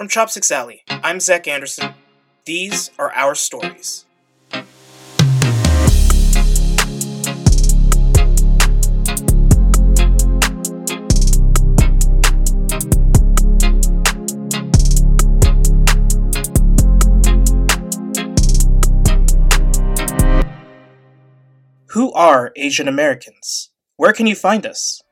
From Chopsticks Alley, I'm Zach Anderson. These are our stories. Who are Asian Americans? Where can you find us?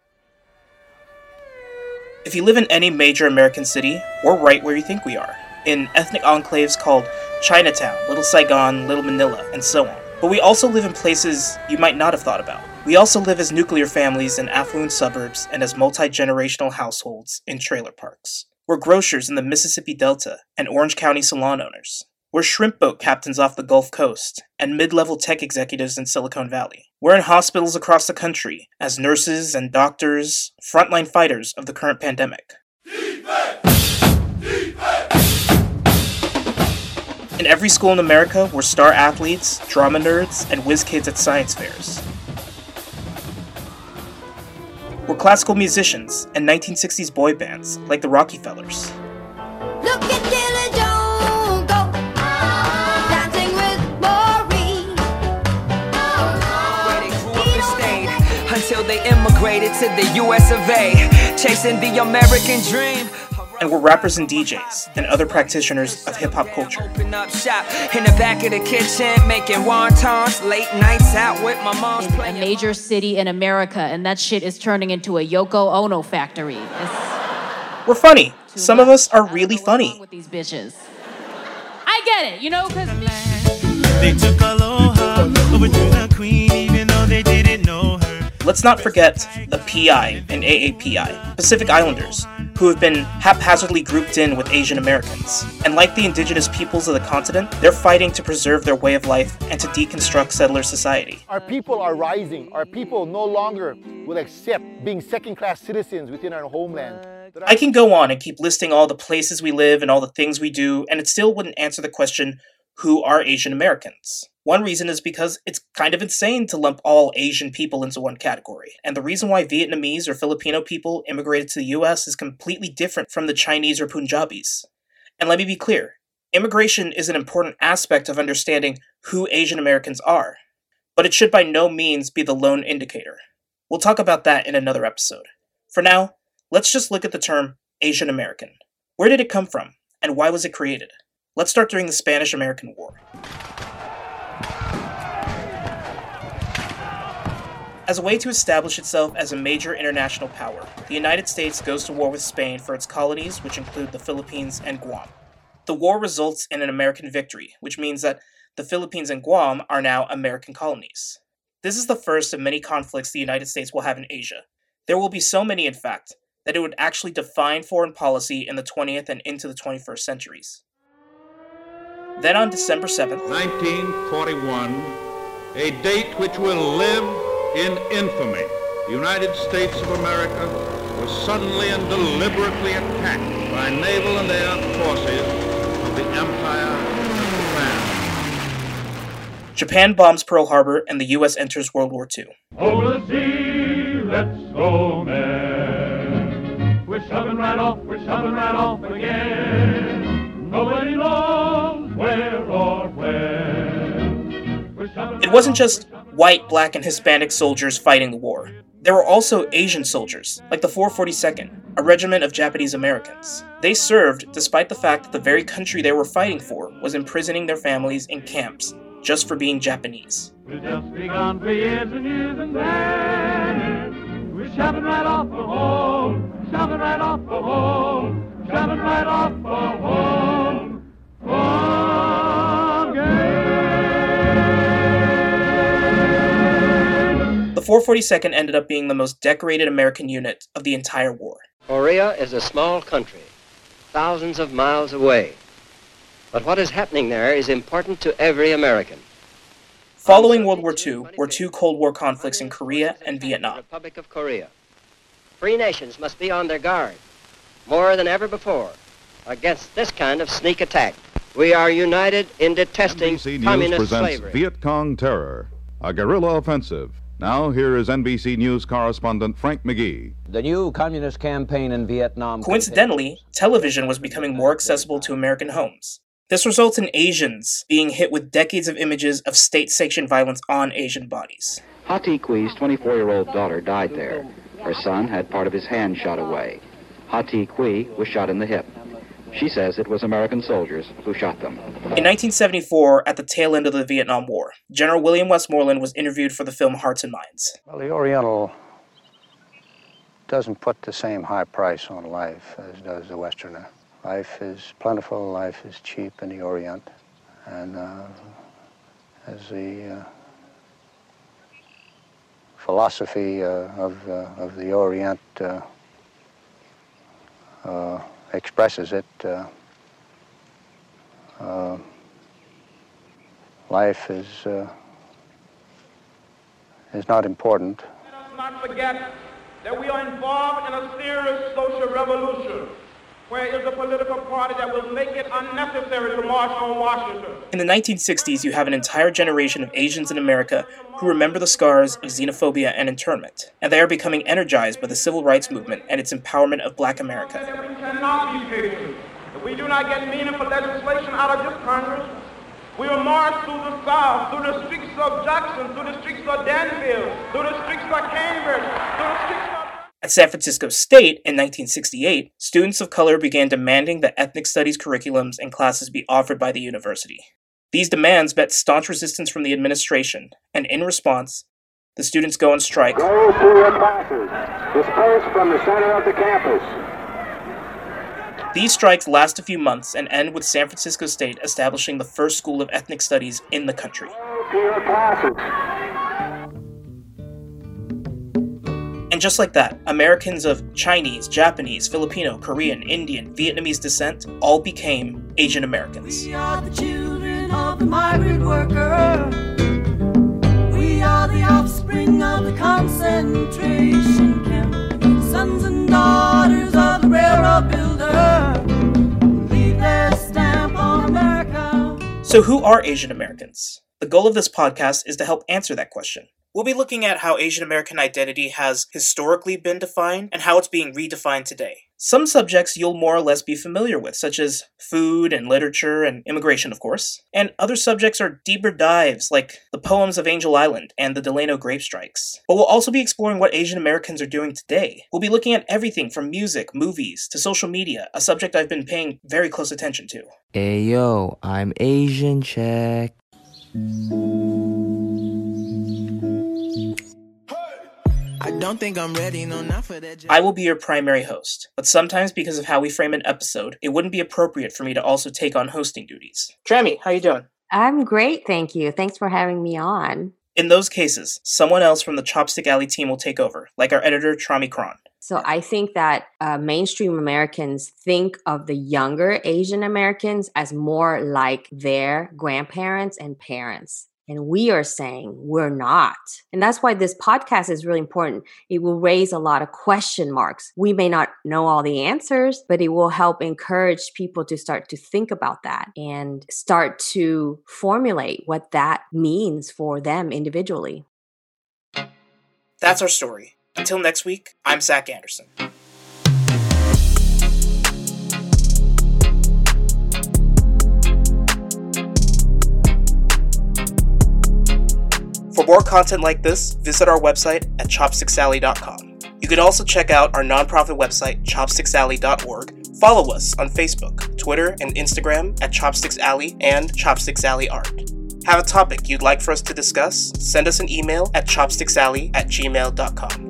If you live in any major American city, we're right where you think we are, in ethnic enclaves called Chinatown, Little Saigon, Little Manila, and so on. But we also live in places you might not have thought about. We also live as nuclear families in affluent suburbs and as multi generational households in trailer parks. We're grocers in the Mississippi Delta and Orange County salon owners. We're shrimp boat captains off the Gulf Coast and mid level tech executives in Silicon Valley. We're in hospitals across the country as nurses and doctors, frontline fighters of the current pandemic. In every school in America, we're star athletes, drama nerds, and whiz kids at science fairs. We're classical musicians and 1960s boy bands like the Rocky Fellers. They immigrated to the US of A, chasing the American dream. And we're rappers and DJs and other practitioners of hip hop culture. Open up shop in the back of the kitchen, making wontons, late nights out with my mom's in a major city in America, and that shit is turning into a Yoko Ono factory. It's We're funny. Some of us are really know what's wrong funny. with these bitches. I get it, you know, because They took Aloha over to Let's not forget the PI and AAPI, Pacific Islanders, who have been haphazardly grouped in with Asian Americans. And like the indigenous peoples of the continent, they're fighting to preserve their way of life and to deconstruct settler society. Our people are rising. Our people no longer will accept being second class citizens within our homeland. I can go on and keep listing all the places we live and all the things we do, and it still wouldn't answer the question who are Asian Americans? One reason is because it's kind of insane to lump all Asian people into one category. And the reason why Vietnamese or Filipino people immigrated to the US is completely different from the Chinese or Punjabis. And let me be clear immigration is an important aspect of understanding who Asian Americans are, but it should by no means be the lone indicator. We'll talk about that in another episode. For now, let's just look at the term Asian American. Where did it come from, and why was it created? Let's start during the Spanish American War. As a way to establish itself as a major international power, the United States goes to war with Spain for its colonies, which include the Philippines and Guam. The war results in an American victory, which means that the Philippines and Guam are now American colonies. This is the first of many conflicts the United States will have in Asia. There will be so many, in fact, that it would actually define foreign policy in the 20th and into the 21st centuries. Then on December 7th, 1941, a date which will live in infamy. The United States of America was suddenly and deliberately attacked by naval and air forces of the Empire of Japan. Japan bombs Pearl Harbor and the US enters World War II. Over the sea, let's go, man. We're shoving right off, we're shoving right off again. Nobody knows where or when. It wasn't just we're shoving white, black, and Hispanic soldiers fighting the war. There were also Asian soldiers, like the 442nd, a regiment of Japanese Americans. They served despite the fact that the very country they were fighting for was imprisoning their families in camps just for being Japanese. We've just begun for years and years and then we're shoving right off home, shoving right off home, shoving right off home. 442nd ended up being the most decorated American unit of the entire war. Korea is a small country, thousands of miles away. But what is happening there is important to every American. Following World War II were two Cold War conflicts in Korea and Vietnam. Republic of Korea. Free nations must be on their guard, more than ever before, against this kind of sneak attack. We are united in detesting NBC News communist presents slavery. Viet Cong Terror, a guerrilla offensive Now, here is NBC News correspondent Frank McGee. The new communist campaign in Vietnam. Coincidentally, television was becoming more accessible to American homes. This results in Asians being hit with decades of images of state sanctioned violence on Asian bodies. Hati Kui's 24 year old daughter died there. Her son had part of his hand shot away. Hati Kui was shot in the hip. She says it was American soldiers who shot them. In 1974, at the tail end of the Vietnam War, General William Westmoreland was interviewed for the film Hearts and Minds. Well, the Oriental doesn't put the same high price on life as does the Westerner. Life is plentiful, life is cheap in the Orient, and uh, as the uh, philosophy uh, of, uh, of the Orient uh, uh, expresses it, uh, uh, life is, uh, is not important. not forget that we are involved in a serious social revolution where is a political party that will make it unnecessary to march on Washington. In the 1960s, you have an entire generation of Asians in America who remember the scars of xenophobia and internment, and they are becoming energized by the civil rights movement and its empowerment of black America. We cannot be patient. If we do not get meaningful legislation out of this Congress, we will march through the South, through the streets of Jackson, through the streets of Danville, through the streets of Cambridge, through the streets of At San Francisco State in 1968, students of color began demanding that ethnic studies curriculums and classes be offered by the university. These demands met staunch resistance from the administration, and in response, the students go on strike. Go to your classes. Disperse from the center of the campus. These strikes last a few months and end with San Francisco State establishing the first school of ethnic studies in the country. Go To your classes. And just like that, Americans of Chinese, Japanese, Filipino, Korean, Indian, Vietnamese descent all became Asian Americans. We are the children of the migrant worker. We are the offspring of the concentration camp. Sons and daughters of the railroad builder. Leave their stamp on America. So, who are Asian Americans? The goal of this podcast is to help answer that question. We'll be looking at how Asian American identity has historically been defined and how it's being redefined today. Some subjects you'll more or less be familiar with, such as food and literature and immigration, of course. And other subjects are deeper dives, like the poems of Angel Island and the Delano grape strikes. But we'll also be exploring what Asian Americans are doing today. We'll be looking at everything from music, movies, to social media, a subject I've been paying very close attention to. Hey yo, I'm Asian check. Don't think I'm ready, no, not for that. I will be your primary host, but sometimes because of how we frame an episode, it wouldn't be appropriate for me to also take on hosting duties. Trami, how you doing? I'm great, thank you. Thanks for having me on. In those cases, someone else from the Chopstick Alley team will take over, like our editor, Trami Cron. So I think that uh, mainstream Americans think of the younger Asian Americans as more like their grandparents and parents. And we are saying we're not. And that's why this podcast is really important. It will raise a lot of question marks. We may not know all the answers, but it will help encourage people to start to think about that and start to formulate what that means for them individually. That's our story. Until next week, I'm Zach Anderson. More content like this, visit our website at chopsticksalley.com. You can also check out our nonprofit website, chopsticksalley.org. Follow us on Facebook, Twitter, and Instagram at Chopsticks Alley and Chopsticks Alley Art. Have a topic you'd like for us to discuss? Send us an email at chopsticksalley at gmail.com.